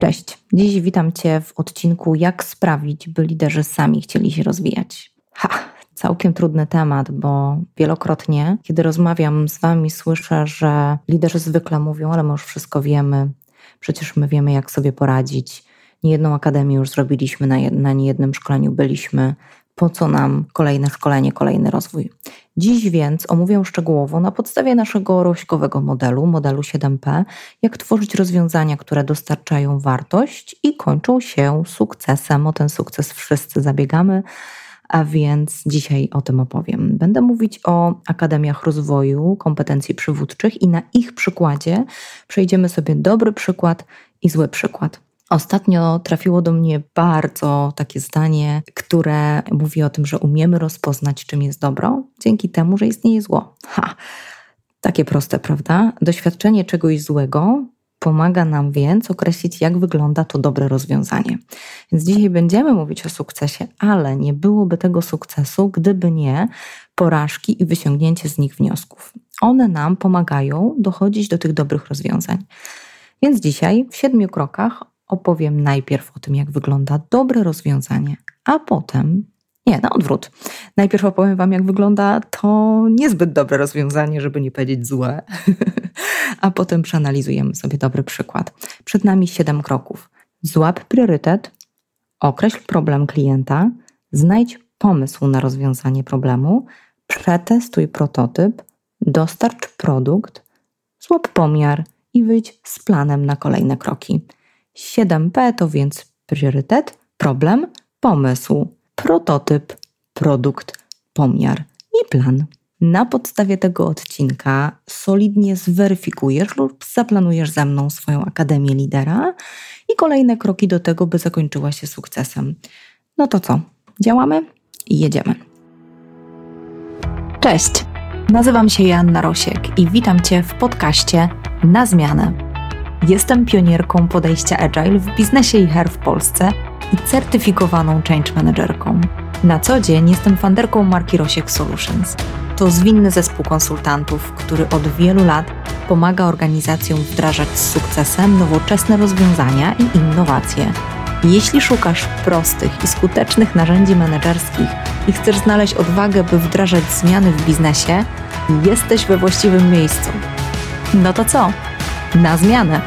Cześć. Dziś witam Cię w odcinku Jak sprawić, by liderzy sami chcieli się rozwijać. Ha, całkiem trudny temat, bo wielokrotnie, kiedy rozmawiam z Wami, słyszę, że liderzy zwykle mówią, ale my już wszystko wiemy, przecież my wiemy, jak sobie poradzić. Niejedną akademię już zrobiliśmy, na, na niejednym szkoleniu byliśmy. Po co nam kolejne szkolenie, kolejny rozwój? Dziś więc omówię szczegółowo na podstawie naszego rośkowego modelu, modelu 7P, jak tworzyć rozwiązania, które dostarczają wartość i kończą się sukcesem. O ten sukces wszyscy zabiegamy, a więc dzisiaj o tym opowiem. Będę mówić o akademiach rozwoju kompetencji przywódczych i na ich przykładzie przejdziemy sobie dobry przykład i zły przykład. Ostatnio trafiło do mnie bardzo takie zdanie, które mówi o tym, że umiemy rozpoznać, czym jest dobro, dzięki temu, że istnieje zło. Ha! Takie proste, prawda? Doświadczenie czegoś złego pomaga nam więc określić, jak wygląda to dobre rozwiązanie. Więc dzisiaj będziemy mówić o sukcesie, ale nie byłoby tego sukcesu, gdyby nie porażki i wyciągnięcie z nich wniosków. One nam pomagają dochodzić do tych dobrych rozwiązań. Więc dzisiaj w siedmiu krokach opowiem najpierw o tym, jak wygląda dobre rozwiązanie, a potem nie, na odwrót. Najpierw opowiem Wam, jak wygląda to niezbyt dobre rozwiązanie, żeby nie powiedzieć złe, a potem przeanalizujemy sobie dobry przykład. Przed nami siedem kroków. Złap priorytet, określ problem klienta, znajdź pomysł na rozwiązanie problemu, przetestuj prototyp, dostarcz produkt, złap pomiar i wyjdź z planem na kolejne kroki. 7P to więc priorytet, problem, pomysł, prototyp, produkt, pomiar i plan. Na podstawie tego odcinka solidnie zweryfikujesz lub zaplanujesz ze mną swoją Akademię Lidera i kolejne kroki do tego, by zakończyła się sukcesem. No to co? Działamy i jedziemy. Cześć! Nazywam się Joanna Rosiek i witam Cię w podcaście Na Zmianę Jestem pionierką podejścia Agile w biznesie i HR w Polsce i certyfikowaną change managerką. Na co dzień jestem fanderką marki Rosiek Solutions. To zwinny zespół konsultantów, który od wielu lat pomaga organizacjom wdrażać z sukcesem nowoczesne rozwiązania i innowacje. Jeśli szukasz prostych i skutecznych narzędzi menedżerskich i chcesz znaleźć odwagę, by wdrażać zmiany w biznesie, jesteś we właściwym miejscu. No to co? Na zmianę.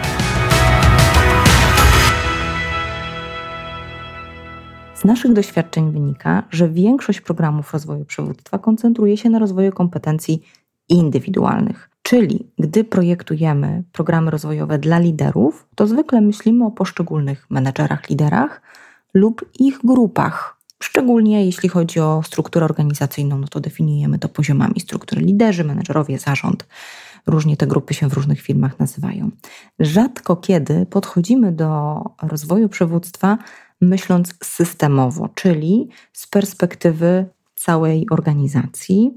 Z naszych doświadczeń wynika, że większość programów rozwoju przywództwa koncentruje się na rozwoju kompetencji indywidualnych. Czyli gdy projektujemy programy rozwojowe dla liderów, to zwykle myślimy o poszczególnych menedżerach, liderach lub ich grupach. Szczególnie jeśli chodzi o strukturę organizacyjną, no to definiujemy to poziomami struktury liderzy, menedżerowie, zarząd, Różnie te grupy się w różnych firmach nazywają. Rzadko kiedy podchodzimy do rozwoju przywództwa myśląc systemowo, czyli z perspektywy całej organizacji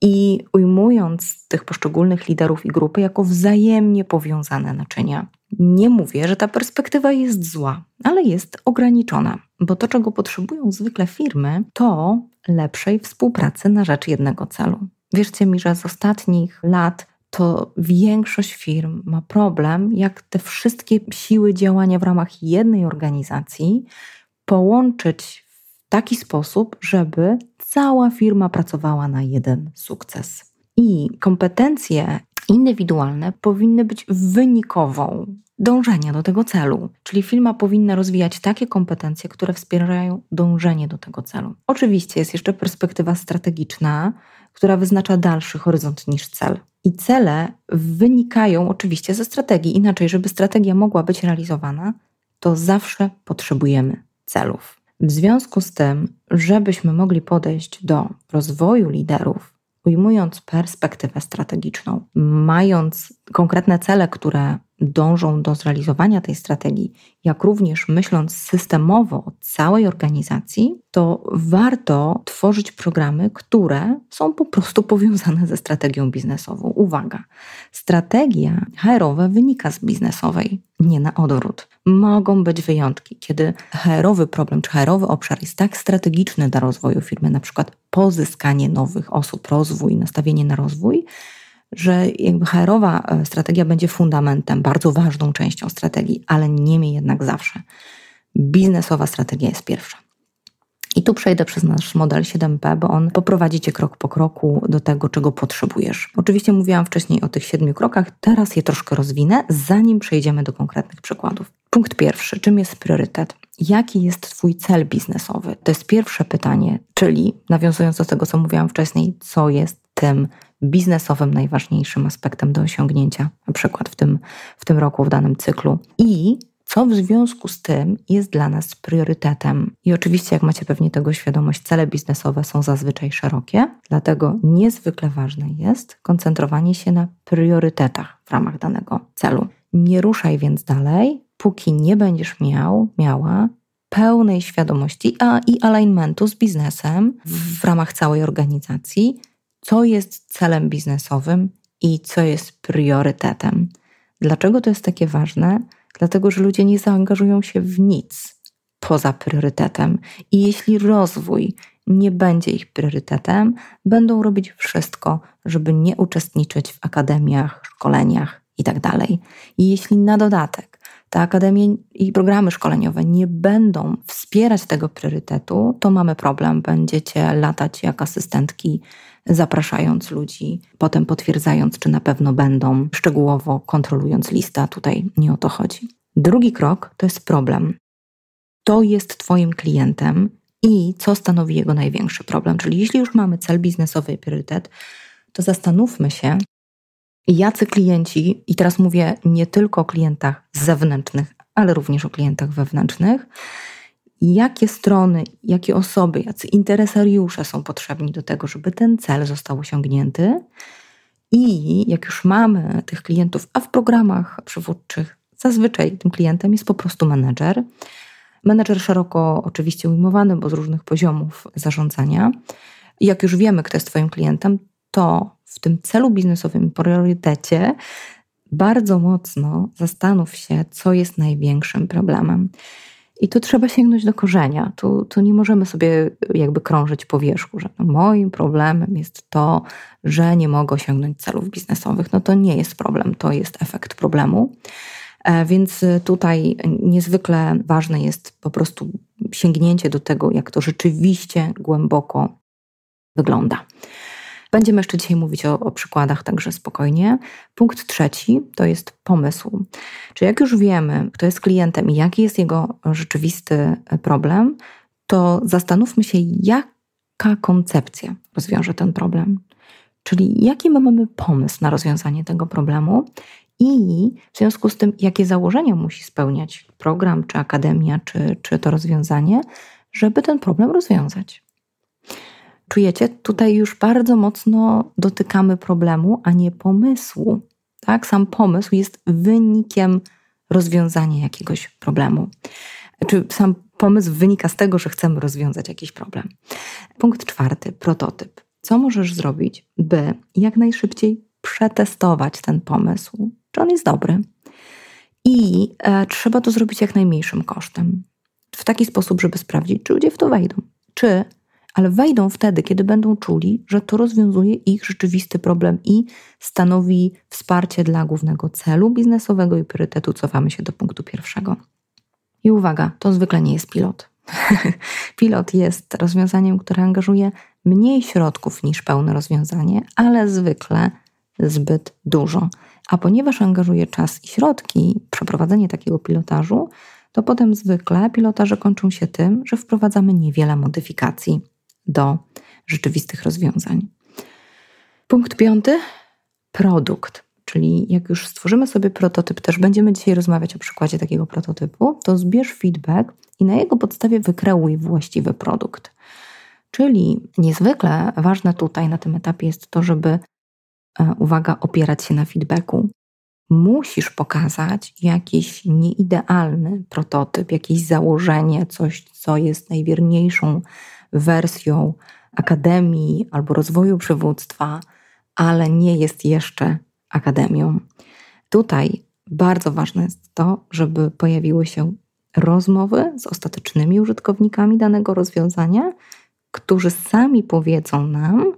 i ujmując tych poszczególnych liderów i grupy jako wzajemnie powiązane naczynia. Nie mówię, że ta perspektywa jest zła, ale jest ograniczona, bo to, czego potrzebują zwykle firmy, to lepszej współpracy na rzecz jednego celu. Wierzcie mi, że z ostatnich lat to większość firm ma problem, jak te wszystkie siły działania w ramach jednej organizacji połączyć w taki sposób, żeby cała firma pracowała na jeden sukces. I kompetencje indywidualne powinny być wynikową dążenia do tego celu. Czyli firma powinna rozwijać takie kompetencje, które wspierają dążenie do tego celu. Oczywiście jest jeszcze perspektywa strategiczna, która wyznacza dalszy horyzont niż cel. I cele wynikają oczywiście ze strategii. Inaczej, żeby strategia mogła być realizowana, to zawsze potrzebujemy celów. W związku z tym, żebyśmy mogli podejść do rozwoju liderów, ujmując perspektywę strategiczną, mając konkretne cele, które dążą do zrealizowania tej strategii, jak również myśląc systemowo o całej organizacji, to warto tworzyć programy, które są po prostu powiązane ze strategią biznesową. Uwaga, strategia HR-owa wynika z biznesowej, nie na odwrót. Mogą być wyjątki, kiedy HR-owy problem czy HR-owy obszar jest tak strategiczny dla rozwoju firmy, na przykład pozyskanie nowych osób, rozwój, nastawienie na rozwój, że jakby HR-owa e, strategia będzie fundamentem, bardzo ważną częścią strategii, ale niemniej jednak zawsze. Biznesowa strategia jest pierwsza. I tu przejdę przez nasz model 7P, bo on poprowadzi cię krok po kroku do tego, czego potrzebujesz. Oczywiście mówiłam wcześniej o tych siedmiu krokach, teraz je troszkę rozwinę, zanim przejdziemy do konkretnych przykładów. Punkt pierwszy: czym jest priorytet? Jaki jest Twój cel biznesowy? To jest pierwsze pytanie, czyli nawiązując do tego, co mówiłam wcześniej, co jest tym biznesowym najważniejszym aspektem do osiągnięcia, na przykład w tym, w tym roku, w danym cyklu. I co w związku z tym jest dla nas priorytetem. I oczywiście, jak macie pewnie tego świadomość, cele biznesowe są zazwyczaj szerokie, dlatego niezwykle ważne jest koncentrowanie się na priorytetach w ramach danego celu. Nie ruszaj więc dalej, póki nie będziesz miał, miała pełnej świadomości a i alignmentu z biznesem w ramach całej organizacji, co jest celem biznesowym i co jest priorytetem. Dlaczego to jest takie ważne? Dlatego, że ludzie nie zaangażują się w nic poza priorytetem. I jeśli rozwój nie będzie ich priorytetem, będą robić wszystko, żeby nie uczestniczyć w akademiach, szkoleniach itd. Tak I jeśli na dodatek te akademie i programy szkoleniowe nie będą wspierać tego priorytetu, to mamy problem. Będziecie latać jak asystentki, zapraszając ludzi, potem potwierdzając, czy na pewno będą, szczegółowo kontrolując listę. Tutaj nie o to chodzi. Drugi krok to jest problem. To jest Twoim klientem i co stanowi jego największy problem. Czyli jeśli już mamy cel biznesowy i priorytet, to zastanówmy się, jacy klienci, i teraz mówię nie tylko o klientach zewnętrznych, ale również o klientach wewnętrznych, jakie strony, jakie osoby, jacy interesariusze są potrzebni do tego, żeby ten cel został osiągnięty. I jak już mamy tych klientów, a w programach przywódczych zazwyczaj tym klientem jest po prostu menedżer. Menedżer szeroko oczywiście ujmowany, bo z różnych poziomów zarządzania. I jak już wiemy, kto jest Twoim klientem, to w tym celu biznesowym priorytecie bardzo mocno zastanów się, co jest największym problemem. I tu trzeba sięgnąć do korzenia. Tu, tu nie możemy sobie jakby krążyć po wierzchu, że moim problemem jest to, że nie mogę osiągnąć celów biznesowych. No to nie jest problem, to jest efekt problemu. E, więc tutaj niezwykle ważne jest po prostu sięgnięcie do tego, jak to rzeczywiście głęboko wygląda. Będziemy jeszcze dzisiaj mówić o, o, przykładach, także spokojnie. Punkt trzeci to jest pomysł. Czy jak już wiemy, kto jest klientem i jaki jest jego rzeczywisty problem, to zastanówmy się, jaka koncepcja rozwiąże ten problem. Czyli jaki my mamy pomysł na rozwiązanie tego problemu i w związku z tym, jakie założenia musi spełniać program, czy akademia, czy, czy to rozwiązanie, żeby ten problem rozwiązać. Czujecie, tutaj już bardzo mocno dotykamy problemu, a nie pomysłu. Tak? Sam pomysł jest wynikiem rozwiązania jakiegoś problemu. Czy sam pomysł wynika z tego, że chcemy rozwiązać jakiś problem. Punkt czwarty, prototyp. Co możesz zrobić, by jak najszybciej przetestować ten pomysł? Czy on jest dobry? I e, trzeba to zrobić jak najmniejszym kosztem. W taki sposób, żeby sprawdzić, czy ludzie w to wejdą. Czy ale wejdą wtedy, kiedy będą czuli, że to rozwiązuje ich rzeczywisty problem i stanowi wsparcie dla głównego celu biznesowego i priorytetu. Cofamy się do punktu pierwszego. I uwaga, to zwykle nie jest pilot. pilot jest rozwiązaniem, które angażuje mniej środków niż pełne rozwiązanie, ale zwykle zbyt dużo. A ponieważ angażuje czas i środki przeprowadzenie takiego pilotażu, to potem zwykle pilotaże kończą się tym, że wprowadzamy niewiele modyfikacji do rzeczywistych rozwiązań. Punkt piąty produkt. Czyli jak już stworzymy sobie prototyp, też będziemy dzisiaj rozmawiać o przykładzie takiego prototypu, to zbierz feedback i na jego podstawie wykreuj właściwy produkt. Czyli niezwykle ważne tutaj na tym etapie jest to, żeby, e, uwaga, opierać się na feedbacku. Musisz pokazać jakiś nieidealny prototyp, jakieś założenie, coś, co jest najwierniejszą wersją akademii albo rozwoju przywództwa, ale nie jest jeszcze akademią. Tutaj bardzo ważne jest to, żeby pojawiły się rozmowy z ostatecznymi użytkownikami danego rozwiązania, którzy sami powiedzą nam,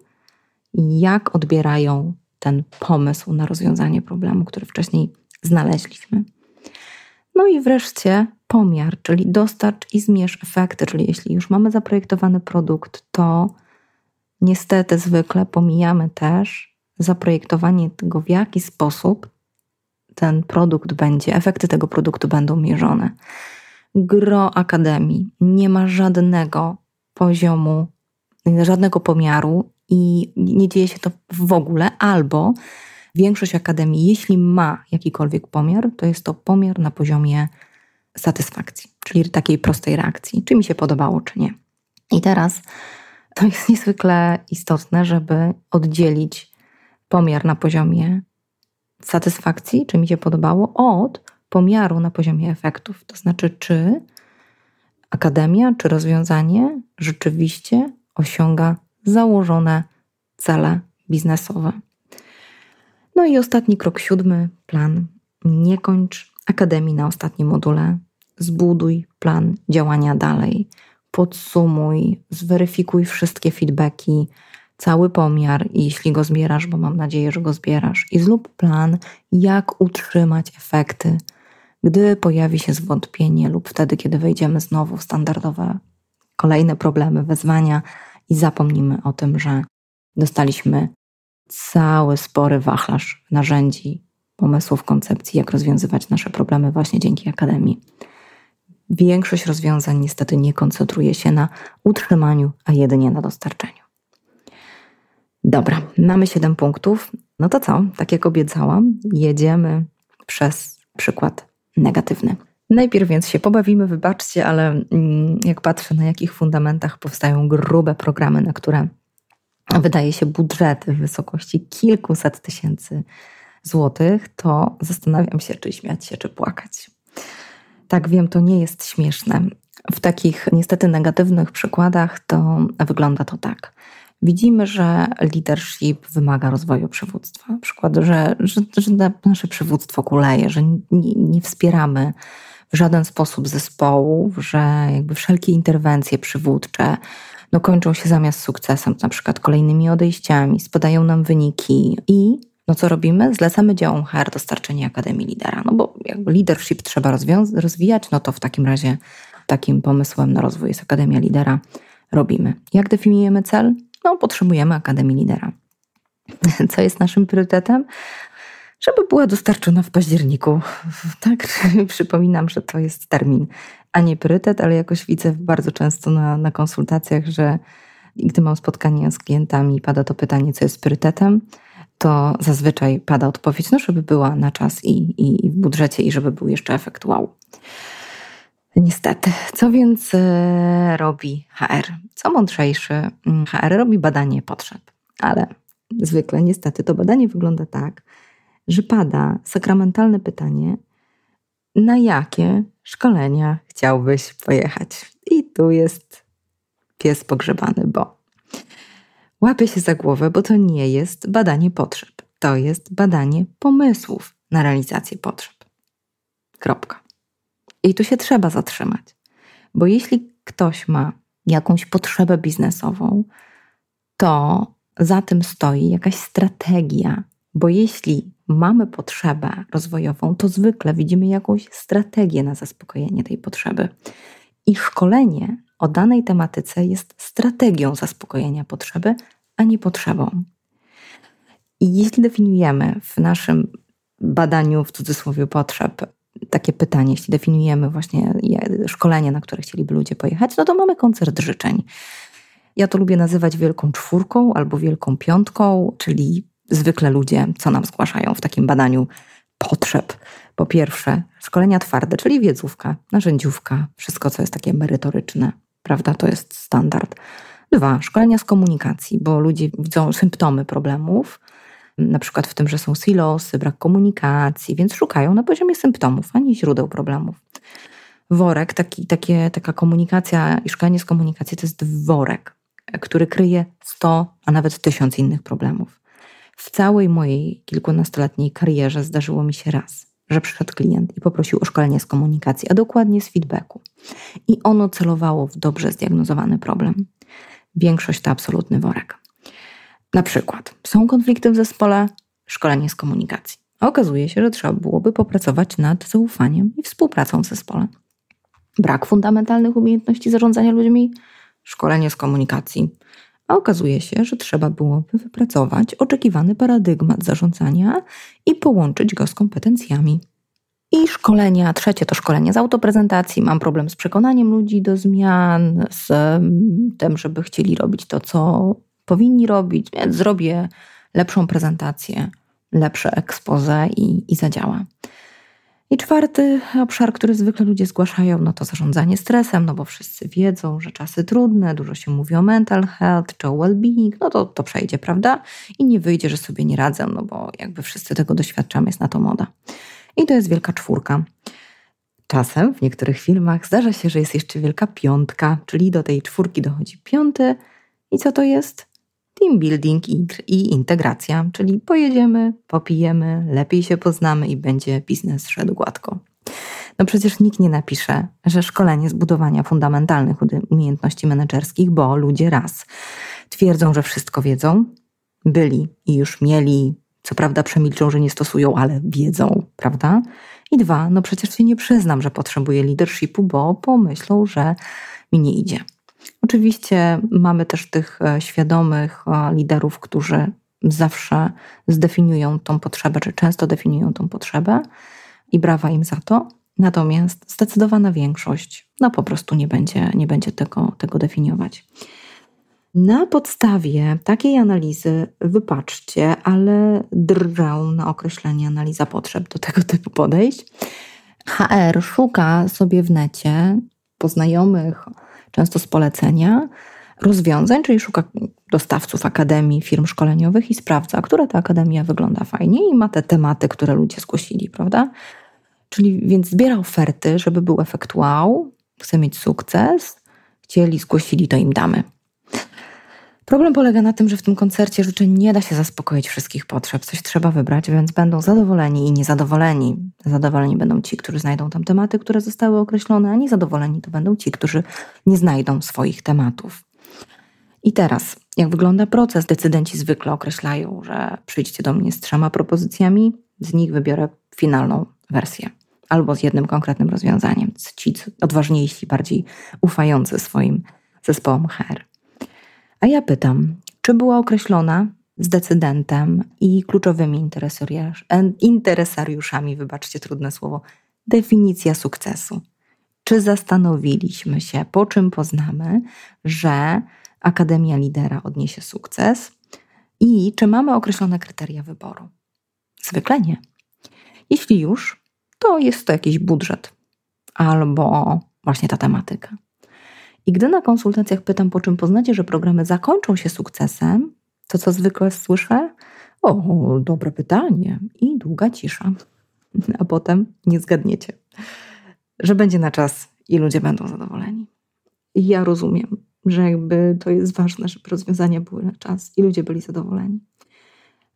jak odbierają ten pomysł na rozwiązanie problemu, który wcześniej znaleźliśmy. No i wreszcie pomiar, czyli dostarcz i zmierz efekty, czyli jeśli już mamy zaprojektowany produkt, to niestety zwykle pomijamy też zaprojektowanie tego, w jaki sposób ten produkt będzie, efekty tego produktu będą mierzone. Gro Akademii nie ma żadnego poziomu, żadnego pomiaru i nie dzieje się to w ogóle, albo większość akademii, jeśli ma jakikolwiek pomiar, to jest to pomiar na poziomie satysfakcji, czyli takiej prostej reakcji, czy mi się podobało, czy nie. I teraz to jest niezwykle istotne, żeby oddzielić pomiar na poziomie satysfakcji, czy mi się podobało, od pomiaru na poziomie efektów. To znaczy, czy akademia, czy rozwiązanie rzeczywiście osiąga założone cele biznesowe. No i ostatni krok siódmy, plan. Nie kończ akademii na ostatnim module. Zbuduj plan działania dalej. Podsumuj, zweryfikuj wszystkie feedbacki, cały pomiar, jeśli go zbierasz, bo mam nadzieję, że go zbierasz, i zrób plan, jak utrzymać efekty, gdy pojawi się zwątpienie lub wtedy, kiedy wejdziemy znowu w standardowe kolejne problemy, wezwania i zapomnimy o tym, że dostaliśmy cały spory wachlarz narzędzi, pomysłów, koncepcji, jak rozwiązywać nasze problemy właśnie dzięki Akademii. Większość rozwiązań niestety nie koncentruje się na utrzymaniu, a jedynie na dostarczeniu. Dobra, mamy 7 punktów. No to co? Tak jak obiecałam, jedziemy przez przykład negatywny. Najpierw więc się pobawimy, wybaczcie, ale mm, jak patrzę na jakich fundamentach powstają grube programy, na które wydaje się budżety w wysokości kilkuset tysięcy złotych, to zastanawiam się, czy śmiać się, czy płakać. Tak, wiem, to nie jest śmieszne. W takich niestety negatywnych przykładach to wygląda to tak. Widzimy, że leadership wymaga rozwoju przywództwa. Na przykład, że, że, że nasze przywództwo kuleje, że nie, nie wspieramy w żaden sposób zespołów, że jakby wszelkie interwencje przywódcze no kończą się zamiast sukcesem, na przykład kolejnymi odejściami, spadają nam wyniki i no co robimy? Zlecamy działom HR dostarczenie Akademii Lidera, no bo jakby leadership trzeba rozwijać, no to w takim razie takim pomysłem na rozwój jest Akademia Lidera robimy. Jak definiujemy cel? No potrzebujemy Akademii Lidera. Co jest naszym priorytetem? Żeby była dostarczona w październiku. Tak, przypominam, że to jest termin a nie priorytet, ale jakoś widzę bardzo często na, na konsultacjach, że gdy mam spotkania z klientami pada to pytanie, co jest priorytetem, to zazwyczaj pada odpowiedź, no żeby była na czas i, i, w budżecie i żeby był jeszcze efekt wow. Niestety. Co więc e, robi HR? Co mądrzejszy, mm, HR robi badanie potrzeb, ale zwykle niestety to badanie wygląda tak, że pada sakramentalne pytanie, na jakie szkolenia chciałbyś pojechać. I tu jest pies pogrzebany, bo łapie się za głowę, bo to nie jest badanie potrzeb. To jest badanie pomysłów na realizację potrzeb. Kropka. I tu się trzeba zatrzymać, bo jeśli ktoś ma jakąś potrzebę biznesową, to za tym stoi jakaś strategia, bo jeśli mamy potrzebę rozwojową, to zwykle widzimy jakąś strategię na zaspokojenie tej potrzeby. I szkolenie o danej tematyce jest strategią zaspokojenia potrzeby, a nie potrzebą. I jeśli definiujemy w naszym badaniu w cudzysłowie potrzeb takie pytanie, jeśli definiujemy właśnie szkolenie, na które chcieliby ludzie pojechać, no to mamy koncert życzeń. Ja to lubię nazywać wielką czwórką albo wielką piątką, czyli zwykle ludzie, co nam zgłaszają w takim badaniu potrzeb. Po pierwsze, szkolenia twarde, czyli wiedzówka, narzędziówka, wszystko, co jest takie merytoryczne, prawda? To jest standard. Dwa, szkolenia z komunikacji, bo ludzie widzą symptomy problemów, na przykład w tym, że są silosy, brak komunikacji, więc szukają na poziomie symptomów, a nie źródeł problemów. Worek, taki, takie, taka komunikacja i szkolenie z komunikacji to jest worek, który kryje 100, a nawet 1000 innych problemów. W całej mojej kilkunastoletniej karierze zdarzyło mi się raz, że przyszedł klient i poprosił o szkolenie z komunikacji, a dokładnie z feedbacku. I ono celowało w dobrze zdiagnozowany problem. Większość to absolutny worek. Na przykład są konflikty w zespole, szkolenie z komunikacji. okazuje się, że trzeba byłoby popracować nad zaufaniem i współpracą w zespole. Brak fundamentalnych umiejętności zarządzania ludźmi, szkolenie z komunikacji. A okazuje się, że trzeba byłoby wypracować oczekiwany paradygmat zarządzania i połączyć go z kompetencjami. I szkolenia, trzecie to szkolenie z autoprezentacji. Mam problem z przekonaniem ludzi do zmian, z tym, żeby chcieli robić to, co powinni robić, więc zrobię lepszą prezentację, lepsze expose i, i zadziała. I czwarty obszar, który zwykle ludzie zgłaszają, no to zarządzanie stresem, no bo wszyscy wiedzą, że czasy trudne, dużo się mówi o mental health czy o well-being, no to to przejdzie, prawda? I nie wyjdzie, że sobie nie radzę, no bo jakby wszyscy tego doświadczamy, jest na to moda. I to jest wielka czwórka. Czasem w niektórych filmach zdarza się, że jest jeszcze wielka piątka, czyli do tej czwórki dochodzi piąty. I co to jest? Team building i integracja, czyli pojedziemy, popijemy, lepiej się poznamy i będzie biznes szedł gładko. No przecież nikt nie napisze, że szkolenie zbudowania fundamentalnych umiejętności menedżerskich, bo ludzie raz twierdzą, że wszystko wiedzą, byli i już mieli co prawda przemilczą, że nie stosują, ale wiedzą, prawda? I dwa, no przecież się nie przyznam, że potrzebuję leadershipu, bo pomyślą, że mi nie idzie. Oczywiście mamy też tych e, świadomych e, liderów, którzy zawsze zdefiniują tą potrzebę, czy często definiują tą potrzebę i brawa im za to. Natomiast zdecydowana większość no po prostu nie będzie, nie będzie tego, tego definiować. Na podstawie takiej analizy, wybaczcie, ale drżę na określenie analiza potrzeb do tego typu podejść. HR szuka sobie w necie poznajomych, często z polecenia, rozwiązań, czyli szuka dostawców akademii, firm szkoleniowych i sprawdza, która ta akademia wygląda fajnie i ma te tematy, które ludzie zgłosili, prawda? Czyli więc zbiera oferty, żeby był efekt wow, chce mieć sukces, chcieli, zgłosili, to im damy. Problem polega na tym, że w tym koncercie życzeń nie da się zaspokoić wszystkich potrzeb. Coś trzeba wybrać, więc będą zadowoleni i niezadowoleni. Zadowoleni będą ci, którzy znajdą tam tematy, które zostały określone, a niezadowoleni to będą ci, którzy nie znajdą swoich tematów. I teraz, jak wygląda proces? Decydenci zwykle określają, że przyjdźcie do mnie z trzema propozycjami, z nich wybiorę finalną wersję albo z jednym konkretnym rozwiązaniem. Ci odważniejsi, bardziej ufający swoim zespołom HR. A ja pytam, czy była określona z decydentem i kluczowymi interesariuszami, wybaczcie trudne słowo, definicja sukcesu? Czy zastanowiliśmy się, po czym poznamy, że Akademia Lidera odniesie sukces i czy mamy określone kryteria wyboru? Zwykle nie. Jeśli już, to jest to jakiś budżet albo właśnie ta tematyka. I gdy na konsultacjach pytam, po czym poznacie, że programy zakończą się sukcesem, to co zwykle słyszę? O, dobre pytanie. I długa cisza. A potem nie zgadniecie, że będzie na czas i ludzie będą zadowoleni. I ja rozumiem, że jakby to jest ważne, żeby rozwiązania były na czas i ludzie byli zadowoleni.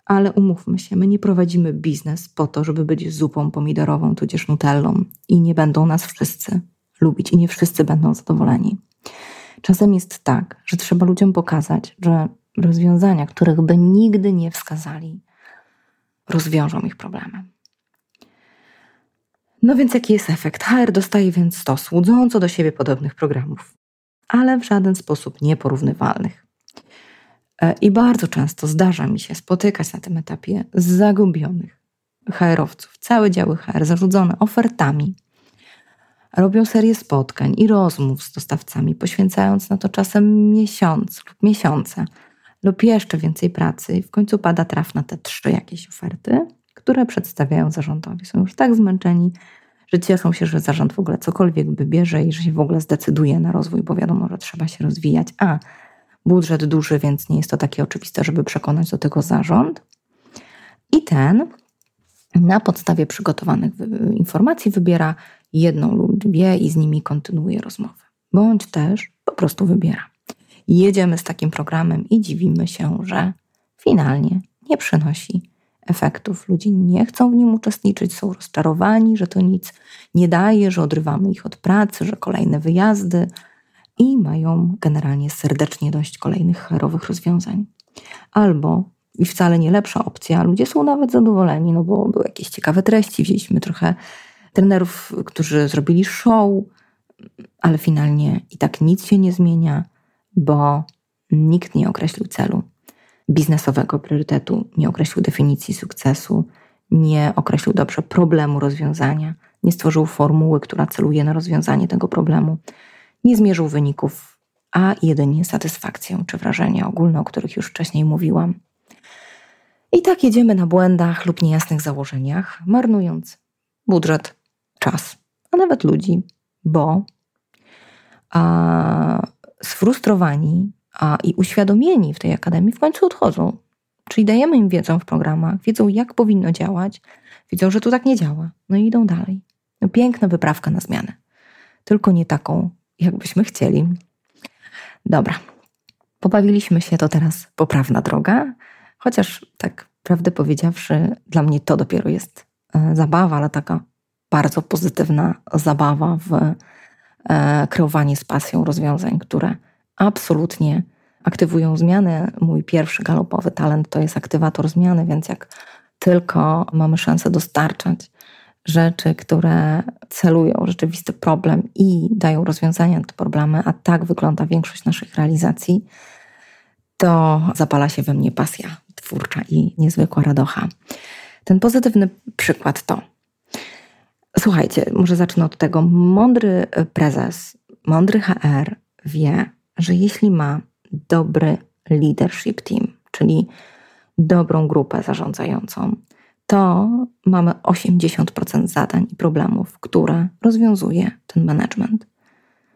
Ale umówmy się, my nie prowadzimy biznes po to, żeby być zupą pomidorową tudzież nutellą i nie będą nas wszyscy lubić i nie wszyscy będą zadowoleni. Czasem jest tak, że trzeba ludziom pokazać, że rozwiązania, których by nigdy nie wskazali, rozwiążą ich problemy. No więc jaki jest efekt? HR dostaje więc stos łudząco do siebie podobnych programów, ale w żaden sposób nieporównywalnych. E, I bardzo często zdarza mi się spotykać na tym etapie zagubionych HR-owców, całe działy HR zarzucone ofertami, robią serię spotkań i rozmów z dostawcami, poświęcając na to czasem miesiąc lub miesiące lub jeszcze więcej pracy i w końcu pada traf na te trzy jakieś oferty, które przedstawiają zarządowi. Są już tak zmęczeni, że cieszą się, że zarząd w ogóle cokolwiek wybierze i że się w ogóle zdecyduje na rozwój, bo wiadomo, że trzeba się rozwijać. A budżet duży, więc nie jest to takie oczywiste, żeby przekonać do tego zarząd. I ten na podstawie przygotowanych informacji wybiera jedną lub dwie i z nimi kontynuuje rozmowę. Bądź też po prostu wybiera. Jedziemy z takim programem i dziwimy się, że finalnie nie przynosi efektów. Ludzie nie chcą w nim uczestniczyć, są rozczarowani, że to nic nie daje, że odrywamy ich od pracy, że kolejne wyjazdy i mają generalnie serdecznie dość kolejnych herowych rozwiązań. Albo i wcale nie lepsza opcja. Ludzie są nawet zadowoleni, no bo były jakieś ciekawe treści. Wzięliśmy trochę trenerów, którzy zrobili show, ale finalnie i tak nic się nie zmienia, bo nikt nie określił celu biznesowego priorytetu, nie określił definicji sukcesu, nie określił dobrze problemu rozwiązania, nie stworzył formuły, która celuje na rozwiązanie tego problemu, nie zmierzył wyników, a jedynie satysfakcję czy wrażenia ogólne, o których już wcześniej mówiłam. I tak jedziemy na błędach lub niejasnych założeniach, marnując budżet, czas, a nawet ludzi, bo a, sfrustrowani a, i uświadomieni w tej akademii w końcu odchodzą. Czyli dajemy im wiedzę w programach, wiedzą jak powinno działać, widzą, że tu tak nie działa, no i idą dalej. No, piękna wyprawka na zmianę, tylko nie taką, jakbyśmy chcieli. Dobra, pobawiliśmy się, to teraz poprawna droga, chociaż tak prawdę powiedziawszy, dla mnie to dopiero jest e, zabawa, ale taka bardzo pozytywna zabawa w e, kreowanie z pasją rozwiązań, które absolutnie aktywują zmiany. Mój pierwszy galopowy talent to jest aktywator zmiany, więc jak tylko mamy szansę dostarczać rzeczy, które celują rzeczywisty problem i dają rozwiązania na te problemy, a tak wygląda większość naszych realizacji, to zapala się we mnie pasja twórcza i niezwykła radocha. Ten pozytywny przykład to. Słuchajcie, może zacznę od tego. Mądry prezes, mądry HR wie, że jeśli ma dobry leadership team, czyli dobrą grupę zarządzającą, to mamy 80% zadań i problemów, które rozwiązuje ten management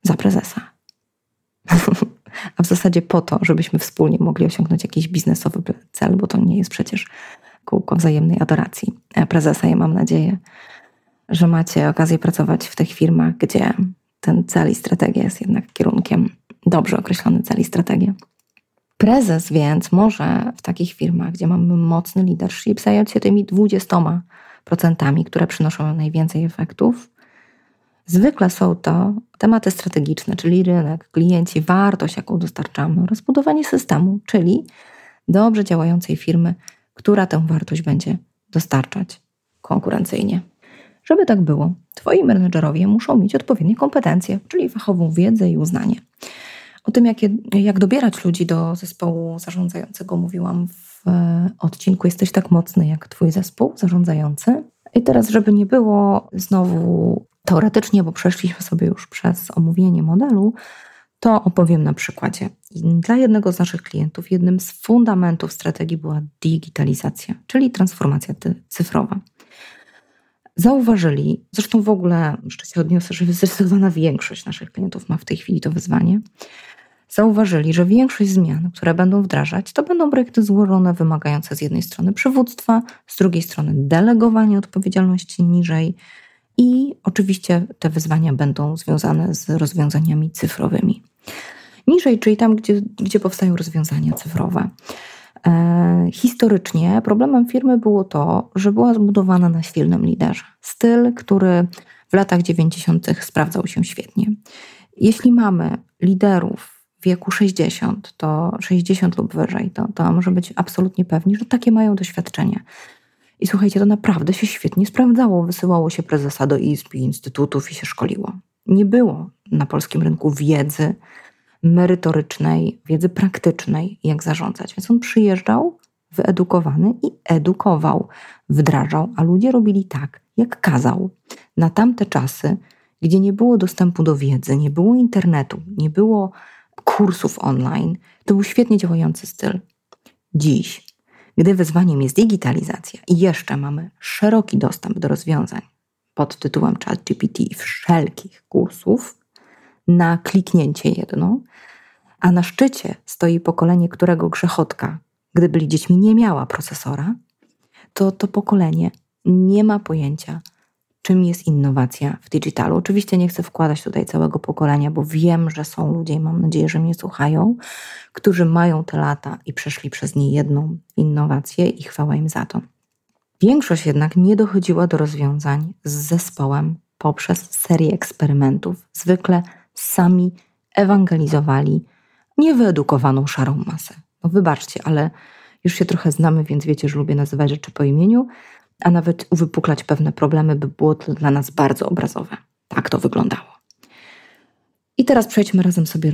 za prezesa. A w zasadzie po to, żebyśmy wspólnie mogli osiągnąć jakiś biznesowy cel, bo to nie jest przecież kółko wzajemnej adoracji prezesa. Ja mam nadzieję, że macie okazję pracować w tych firmach, gdzie ten cel i strategia jest jednak kierunkiem dobrze określony cel i strategia. Prezes więc może w takich firmach, gdzie mamy mocny leadership, zająć się tymi 20%, które przynoszą najwięcej efektów. Zwykle są to tematy strategiczne, czyli rynek, klienci, wartość, jaką dostarczamy, oraz budowanie systemu, czyli dobrze działającej firmy, która tę wartość będzie dostarczać konkurencyjnie. Żeby tak było, Twoi menedżerowie muszą mieć odpowiednie kompetencje, czyli fachową wiedzę i uznanie. O tym, jak, jak dobierać ludzi do zespołu zarządzającego, mówiłam w e, odcinku Jesteś tak mocny jak Twój zespół zarządzający. I teraz, żeby nie było znowu teoretycznie, bo przeszliśmy sobie już przez omówienie modelu, to opowiem na przykładzie. Dla jednego z naszych klientów jednym z fundamentów strategii była digitalizacja, czyli transformacja cyfrowa. Zauważyli, zresztą w ogóle jeszcze się odniosę, że zdecydowana większość naszych klientów ma w tej chwili to wyzwanie, zauważyli, że większość zmian, które będą wdrażać, to będą projekty złożone, wymagające z jednej strony przywództwa, z drugiej strony delegowania odpowiedzialności niżej i oczywiście te wyzwania będą związane z rozwiązaniami cyfrowymi. Niżej, czyli tam, gdzie, gdzie powstają rozwiązania cyfrowe. E, historycznie problemem firmy było to, że była zbudowana na silnym liderze. Styl, który w latach 90. sprawdzał się świetnie. Jeśli mamy liderów w wieku 60, to 60 lub wyżej, to, to może być absolutnie pewni, że takie mają doświadczenie. I słuchajcie, to naprawdę się świetnie sprawdzało. Wysyłało się prezesa do izb i instytutów i się szkoliło. Nie było na polskim rynku wiedzy merytorycznej, wiedzy praktycznej, jak zarządzać. Więc on przyjeżdżał wyedukowany i edukował, wdrażał, a ludzie robili tak, jak kazał. Na tamte czasy, gdzie nie było dostępu do wiedzy, nie było internetu, nie było kursów online. To był świetnie działający styl. Dziś, gdy wyzwaniem jest digitalizacja i jeszcze mamy szeroki dostęp do rozwiązań pod tytułem ChatGPT i wszelkich kursów, na kliknięcie jedno, a na szczycie stoi pokolenie, którego grzechotka, gdy byli dziećmi, nie miała procesora, to to pokolenie nie ma pojęcia, czym jest innowacja w digitalu. Oczywiście nie chcę wkładać tutaj całego pokolenia, bo wiem, że są ludzie i mam nadzieję, że mnie słuchają, którzy mają te lata i przeszli przez nie jedną innowację i chwała im za to. Większość jednak nie dochodziła do rozwiązań z zespołem poprzez serię eksperymentów. Zwykle sami ewangelizowali niewyedukowaną szarą masę. No wybaczcie, ale Już się trochę znamy, więc wiecie, że lubię nazywać rzeczy po imieniu, a nawet uwypuklać pewne problemy, by było to dla nas bardzo obrazowe. Tak to wyglądało. I teraz przejdźmy razem sobie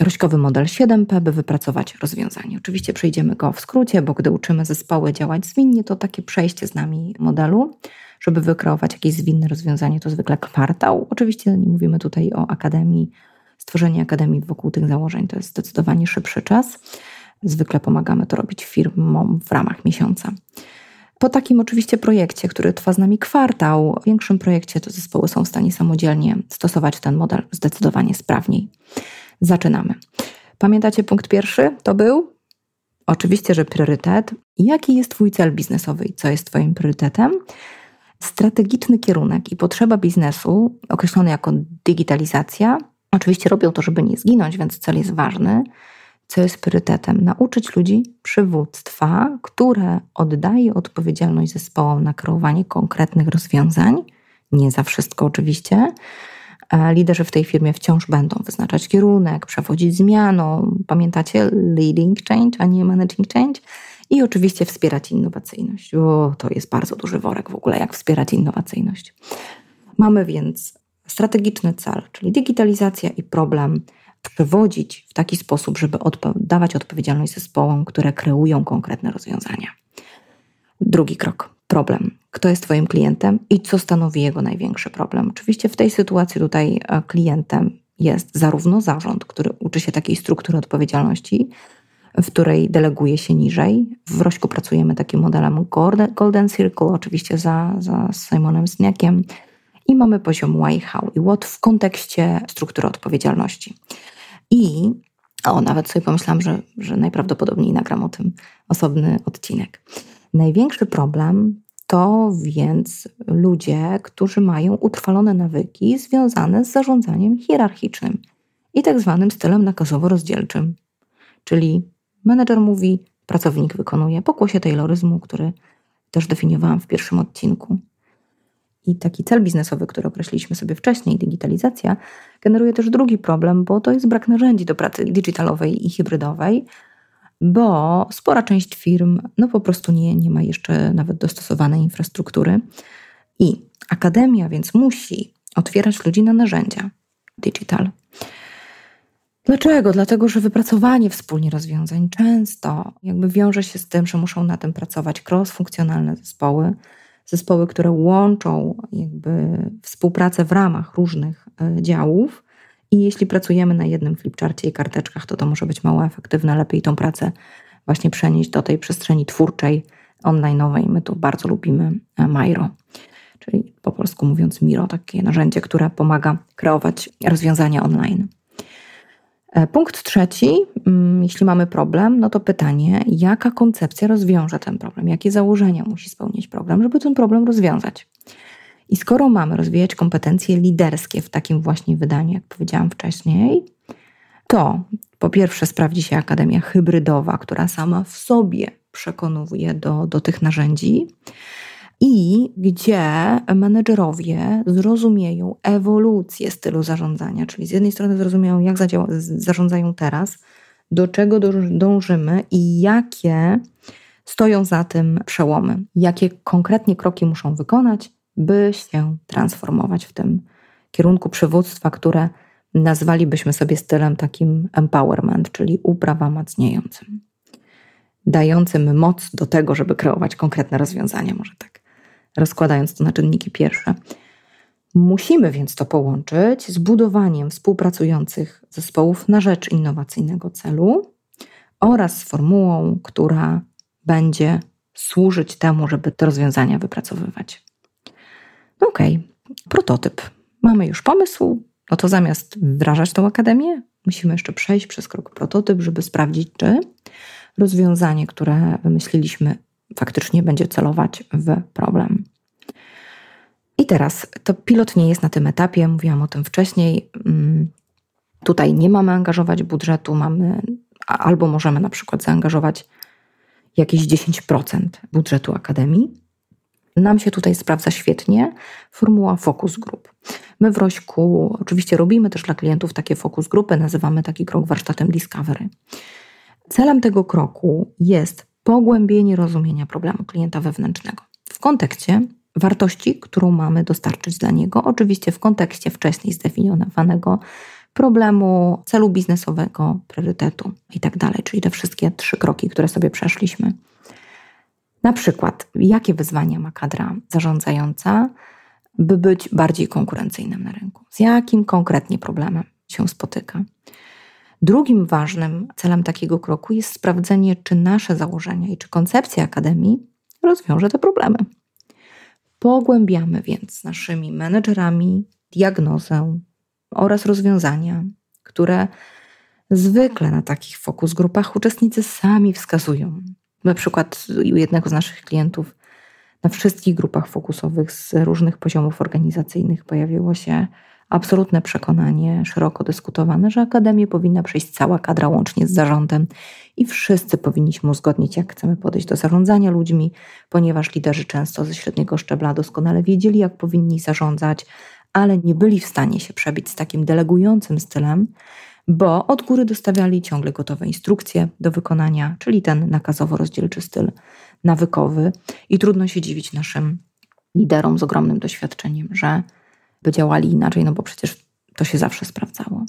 rośkowy model 7P, by wypracować rozwiązanie. Oczywiście przejdziemy go w skrócie, bo gdy uczymy zespoły działać zwinnie, to takie przejście z nami modelu, żeby wykreować jakieś zwinne rozwiązanie, to zwykle kwartał. Oczywiście nie mówimy tutaj o akademii, stworzenie akademii wokół tych założeń to jest zdecydowanie szybszy czas. Zwykle pomagamy to robić firmom w ramach miesiąca. Po takim oczywiście projekcie, który trwa z nami kwartał, w większym projekcie to zespoły są w stanie samodzielnie stosować ten model zdecydowanie sprawniej. Zaczynamy. Pamiętacie punkt pierwszy? To był? Oczywiście, że priorytet. Jaki jest Twój cel biznesowy i co jest Twoim priorytetem? Strategiczny kierunek i potrzeba biznesu, określony jako digitalizacja. Oczywiście robią to, żeby nie zginąć, więc cel jest ważny co jest priorytetem. Nauczyć ludzi przywództwa, które oddaje odpowiedzialność zespołom na kreowanie konkretnych rozwiązań, nie za wszystko oczywiście. Liderzy w tej firmie wciąż będą wyznaczać kierunek, przewodzić zmianą. Pamiętacie leading change, a nie managing change? I oczywiście wspierać innowacyjność. O, to jest bardzo duży worek w ogóle, jak wspierać innowacyjność. Mamy więc strategiczny cel, czyli digitalizacja i problem przewodzić w taki sposób, żeby odpo dawać odpowiedzialność zespołom, które kreują konkretne rozwiązania. Drugi krok problem. Kto jest Twoim klientem i co stanowi jego największy problem? Oczywiście w tej sytuacji tutaj e, klientem jest zarówno zarząd, który uczy się takiej struktury odpowiedzialności, w której deleguje się niżej. W Rośku pracujemy takim modelem Golden Circle, oczywiście za, za Simonem Zniakiem. I mamy poziom why, how i what w kontekście struktury odpowiedzialności. I o, nawet sobie pomyślałam, że, że najprawdopodobniej nagram o tym osobny odcinek. Największy problem to więc ludzie, którzy mają utrwalone nawyki związane z zarządzaniem hierarchicznym i tak zwanym stylem nakazowo-rozdzielczym. Czyli menedżer mówi, pracownik wykonuje, pokłosie tayloryzmu, który też definiowałam w pierwszym odcinku. I taki cel biznesowy, który określiliśmy sobie wcześniej, digitalizacja, generuje też drugi problem, bo to jest brak narzędzi do pracy digitalowej i hybrydowej, bo spora część firm no po prostu nie, nie ma jeszcze nawet dostosowanej infrastruktury. I akademia więc musi otwierać ludzi na narzędzia digital. Dlaczego? Dlatego, że wypracowanie wspólnie rozwiązań często jakby wiąże się z tym, że muszą na tym pracować cross-funkcjonalne zespoły, zespoły, które łączą jakby współpracę w ramach różnych e, działów. I jeśli pracujemy na jednym flipcharcie i karteczkach, to to może być mało efektywne. Lepiej tą pracę właśnie przenieść do tej przestrzeni twórczej, online'owej. My tu bardzo lubimy e, Miro, czyli po polsku mówiąc Miro, takie narzędzie, które pomaga kreować rozwiązania online. E, punkt trzeci, mm, jeśli mamy problem, no to pytanie, jaka koncepcja rozwiąże ten problem, jakie założenia musi spełnić program, żeby ten problem rozwiązać. I skoro mamy rozwijać kompetencje liderskie w takim właśnie wydaniu, jak powiedziałam wcześniej, to po pierwsze sprawdzi się akademia hybrydowa, która sama w sobie przekonuje do, do tych narzędzi i gdzie menedżerowie zrozumieją ewolucję stylu zarządzania, czyli z jednej strony zrozumieją, jak zarządzają teraz, do czego dążymy i jakie stoją za tym przełomy, jakie konkretnie kroki muszą wykonać, by się transformować w tym kierunku przywództwa, które nazwalibyśmy sobie stylem takim empowerment, czyli uprawa macniejącym, dającym moc do tego, żeby kreować konkretne rozwiązania, może tak rozkładając to na czynniki pierwsze. Musimy więc to połączyć z budowaniem współpracujących zespołów na rzecz innowacyjnego celu oraz z formułą, która będzie służyć temu, żeby te rozwiązania wypracowywać. No prototyp. Mamy już pomysł, no to zamiast wdrażać tą akademię, musimy jeszcze przejść przez krok prototyp, żeby sprawdzić, czy rozwiązanie, które wymyśliliśmy, faktycznie będzie celować w problem. I teraz to pilot nie jest na tym etapie, mówiłam o tym wcześniej. Mm, tutaj nie mamy angażować budżetu, mamy albo możemy na przykład zaangażować jakieś 10% budżetu akademii. Nam się tutaj sprawdza świetnie formuła focus group. My w Rośku oczywiście robimy też dla klientów takie focus grupy, nazywamy taki krok warsztatem Discovery. Celem tego kroku jest pogłębienie rozumienia problemu klienta wewnętrznego w kontekście wartości, którą mamy dostarczyć dla niego, oczywiście w kontekście wcześniej zdefiniowanego problemu, celu biznesowego, priorytetu itd., tak czyli te wszystkie trzy kroki, które sobie przeszliśmy. Na przykład, jakie wyzwania ma kadra zarządzająca, by być bardziej konkurencyjnym na rynku? Z jakim konkretnie problemem się spotyka? Drugim ważnym celem takiego kroku jest sprawdzenie, czy nasze założenia i czy koncepcja akademii rozwiąże te problemy. Pogłębiamy więc z naszymi menedżerami diagnozę oraz rozwiązania, które zwykle na takich fokus grupach uczestnicy sami wskazują. Na przykład u jednego z naszych klientów na wszystkich grupach fokusowych z różnych poziomów organizacyjnych pojawiło się absolutne przekonanie, szeroko dyskutowane, że Akademię powinna przejść cała kadra łącznie z zarządem i wszyscy powinniśmy uzgodnić, jak chcemy podejść do zarządzania ludźmi, ponieważ liderzy często ze średniego szczebla doskonale wiedzieli, jak powinni zarządzać, ale nie byli w stanie się przebić z takim delegującym stylem, bo od góry dostawiali ciągle gotowe instrukcje do wykonania, czyli ten nakazowo-rozdzielczy styl nawykowy. I trudno się dziwić naszym liderom z ogromnym doświadczeniem, że by działali inaczej, no bo przecież to się zawsze sprawdzało.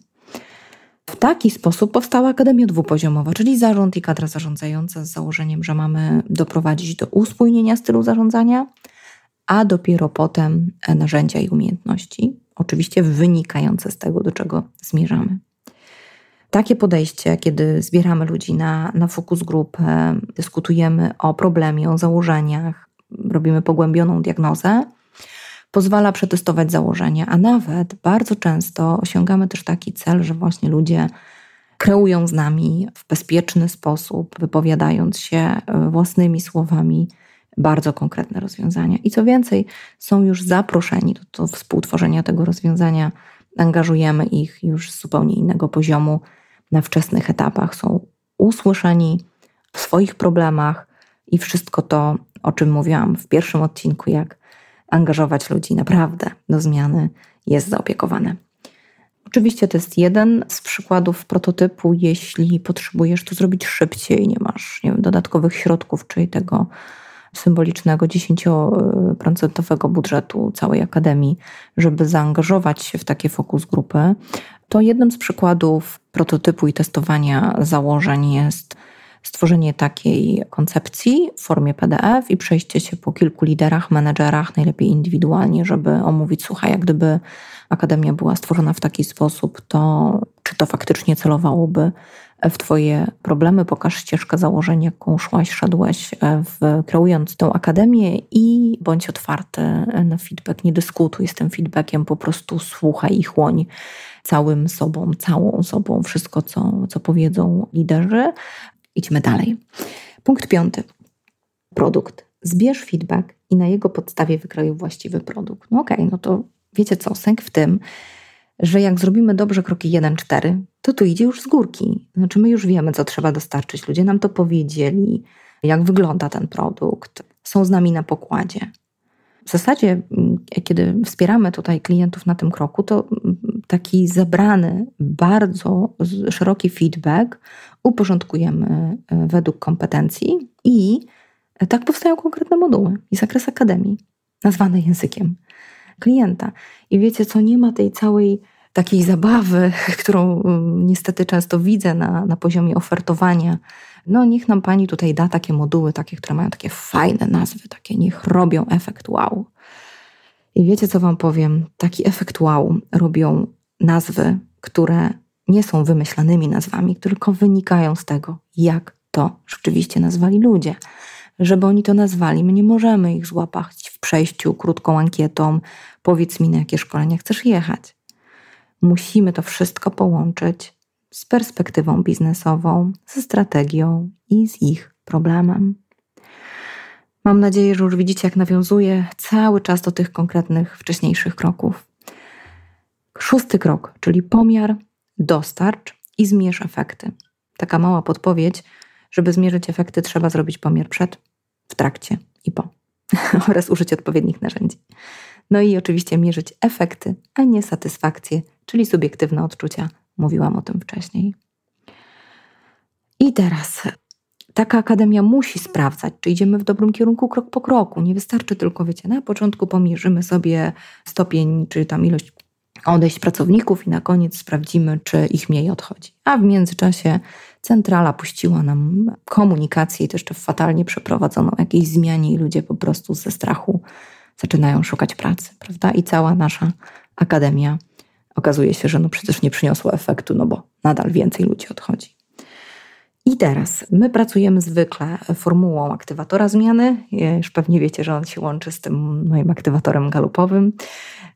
W taki sposób powstała Akademia Dwupoziomowa, czyli zarząd i kadra zarządzająca z założeniem, że mamy doprowadzić do uspójnienia stylu zarządzania, a dopiero potem narzędzia i umiejętności, oczywiście wynikające z tego, do czego zmierzamy. Takie podejście, kiedy zbieramy ludzi na, na fokus grupę, dyskutujemy o problemie, o założeniach, robimy pogłębioną diagnozę, pozwala przetestować założenia, a nawet bardzo często osiągamy też taki cel, że właśnie ludzie kreują z nami w bezpieczny sposób, wypowiadając się e, własnymi słowami bardzo konkretne rozwiązania. I co więcej, są już zaproszeni do, do współtworzenia tego rozwiązania, angażujemy ich już z zupełnie innego poziomu na wczesnych etapach, są usłyszeni w swoich problemach i wszystko to, o czym mówiłam w pierwszym odcinku, jak angażować ludzi naprawdę do zmiany, jest zaopiekowane. Oczywiście to jest jeden z przykładów prototypu, jeśli potrzebujesz to zrobić szybciej, nie masz nie wiem, dodatkowych środków, czyli tego symbolicznego 10% budżetu całej akademii, żeby zaangażować się w takie fokus grupy, to jednym z przykładów prototypu i testowania założeń jest stworzenie takiej koncepcji w formie PDF i przejście się po kilku liderach, menedżerach, najlepiej indywidualnie, żeby omówić, słuchaj, jak gdyby akademia była stworzona w taki sposób, to czy to faktycznie celowałoby w Twoje problemy, pokaż ścieżkę założeń, jaką szłaś, szedłeś e, w, kreując tę akademię i bądź otwarty na feedback, nie dyskutuj z tym feedbackiem, po prostu słuchaj i chłoń całym sobą, całą sobą wszystko, co, co powiedzą liderzy. Idźmy dalej. Punkt piąty. Produkt. Zbierz feedback i na jego podstawie wykroju właściwy produkt. No okej, okay, no to wiecie co, sęk w tym, że jak zrobimy dobrze kroki 1-4, to tu idzie już z górki. Znaczy my już wiemy, co trzeba dostarczyć. Ludzie nam to powiedzieli, jak wygląda ten produkt, są z nami na pokładzie. W zasadzie, mm, kiedy wspieramy tutaj klientów na tym kroku, to mm, taki zebrany, bardzo szeroki feedback uporządkujemy e, według kompetencji i tak powstają konkretne moduły i zakres akademii, nazwane językiem klienta. I wiecie co, nie ma tej całej takiej zabawy, którą mm, niestety często widzę na, na poziomie ofertowania. No, niech nam pani tutaj da takie moduły, takie, które mają takie fajne nazwy, takie niech robią efekt wow. I wiecie, co wam powiem? Taki efekt wow robią nazwy, które nie są wymyślanymi nazwami, tylko wynikają z tego, jak to rzeczywiście nazwali ludzie. Żeby oni to nazwali, my nie możemy ich złapać w przejściu krótką ankietą. Powiedz mi, na jakie szkolenia chcesz jechać. Musimy to wszystko połączyć z perspektywą biznesową, ze strategią i z ich problemem. Mam nadzieję, że już widzicie, jak nawiązuję cały czas do tych konkretnych wcześniejszych kroków. Szósty krok, czyli pomiar, dostarcz i zmierz efekty. Taka mała podpowiedź, żeby zmierzyć efekty, trzeba zrobić pomiar przed, w trakcie i po oraz użyć odpowiednich narzędzi. No i oczywiście mierzyć efekty, a nie satysfakcję, czyli subiektywne odczucia. Mówiłam o tym wcześniej. I teraz taka akademia musi sprawdzać, czy idziemy w dobrym kierunku krok po kroku. Nie wystarczy tylko, wiecie, na początku pomierzymy sobie stopień, czy tam ilość odejść pracowników i na koniec sprawdzimy, czy ich mniej odchodzi. A w międzyczasie centrala puściła nam komunikację i to jeszcze fatalnie przeprowadzoną jakiejś zmianie i ludzie po prostu ze strachu zaczynają szukać pracy, prawda? I cała nasza akademia okazuje się, że no przecież nie przyniosła efektu, no bo nadal więcej ludzi odchodzi. I teraz my pracujemy zwykle formułą aktywatora zmiany. Już pewnie wiecie, że on się łączy z tym moim aktywatorem galupowym.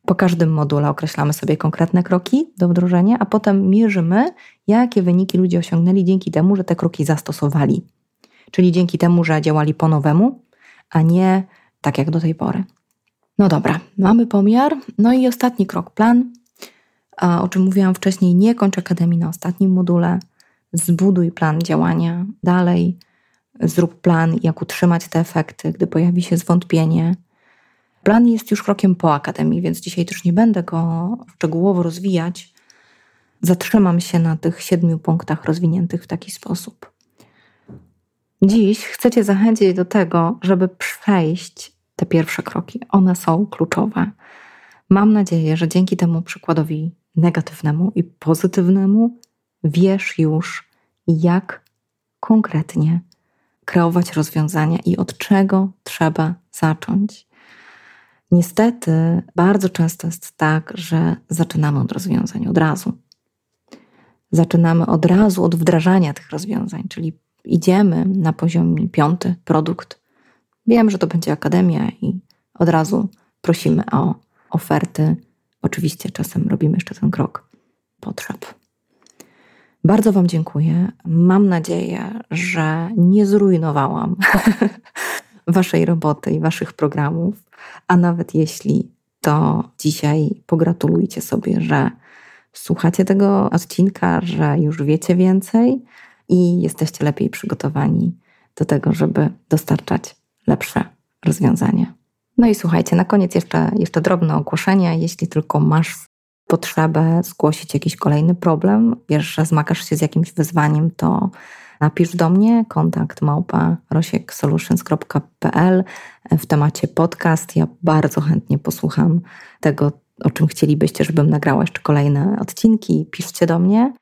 Po każdym module określamy sobie konkretne kroki do wdrożenia, a potem mierzymy, jakie wyniki ludzie osiągnęli dzięki temu, że te kroki zastosowali. Czyli dzięki temu, że działali po nowemu, a nie tak jak do tej pory. No dobra, mamy pomiar. No i ostatni krok, plan. O czym mówiłam wcześniej, nie kończ akademii na ostatnim module. Zbuduj plan działania dalej. Zrób plan, jak utrzymać te efekty, gdy pojawi się zwątpienie Plan jest już krokiem po akademii, więc dzisiaj też nie będę go szczegółowo rozwijać. Zatrzymam się na tych siedmiu punktach rozwiniętych w taki sposób. Dziś chcę Cię zachęcić do tego, żeby przejść te pierwsze kroki. One są kluczowe. Mam nadzieję, że dzięki temu przykładowi negatywnemu i pozytywnemu wiesz już, jak konkretnie kreować rozwiązania i od czego trzeba zacząć. Niestety, bardzo często jest tak, że zaczynamy od rozwiązań od razu. Zaczynamy od razu od wdrażania tych rozwiązań, czyli idziemy na poziomie piąty, produkt. Wiem, że to będzie akademia i od razu prosimy o oferty. Oczywiście czasem robimy jeszcze ten krok potrzeb. Bardzo Wam dziękuję. Mam nadzieję, że nie zrujnowałam Waszej roboty i Waszych programów. A nawet jeśli, to dzisiaj pogratulujcie sobie, że słuchacie tego odcinka, że już wiecie więcej i jesteście lepiej przygotowani do tego, żeby dostarczać lepsze rozwiązania. No i słuchajcie, na koniec jeszcze, jeszcze drobne ogłoszenie. Jeśli tylko masz potrzebę zgłosić jakiś kolejny problem, wiesz, że zmagasz się z jakimś wyzwaniem, to napisz do mnie kontakt małpa rosieksolutions.pl w temacie podcast. Ja bardzo chętnie posłucham tego, o czym chcielibyście, żebym nagrała jeszcze kolejne odcinki. Piszcie do mnie.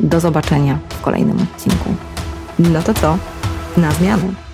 Do zobaczenia w kolejnym odcinku. No to co? Na zmianę.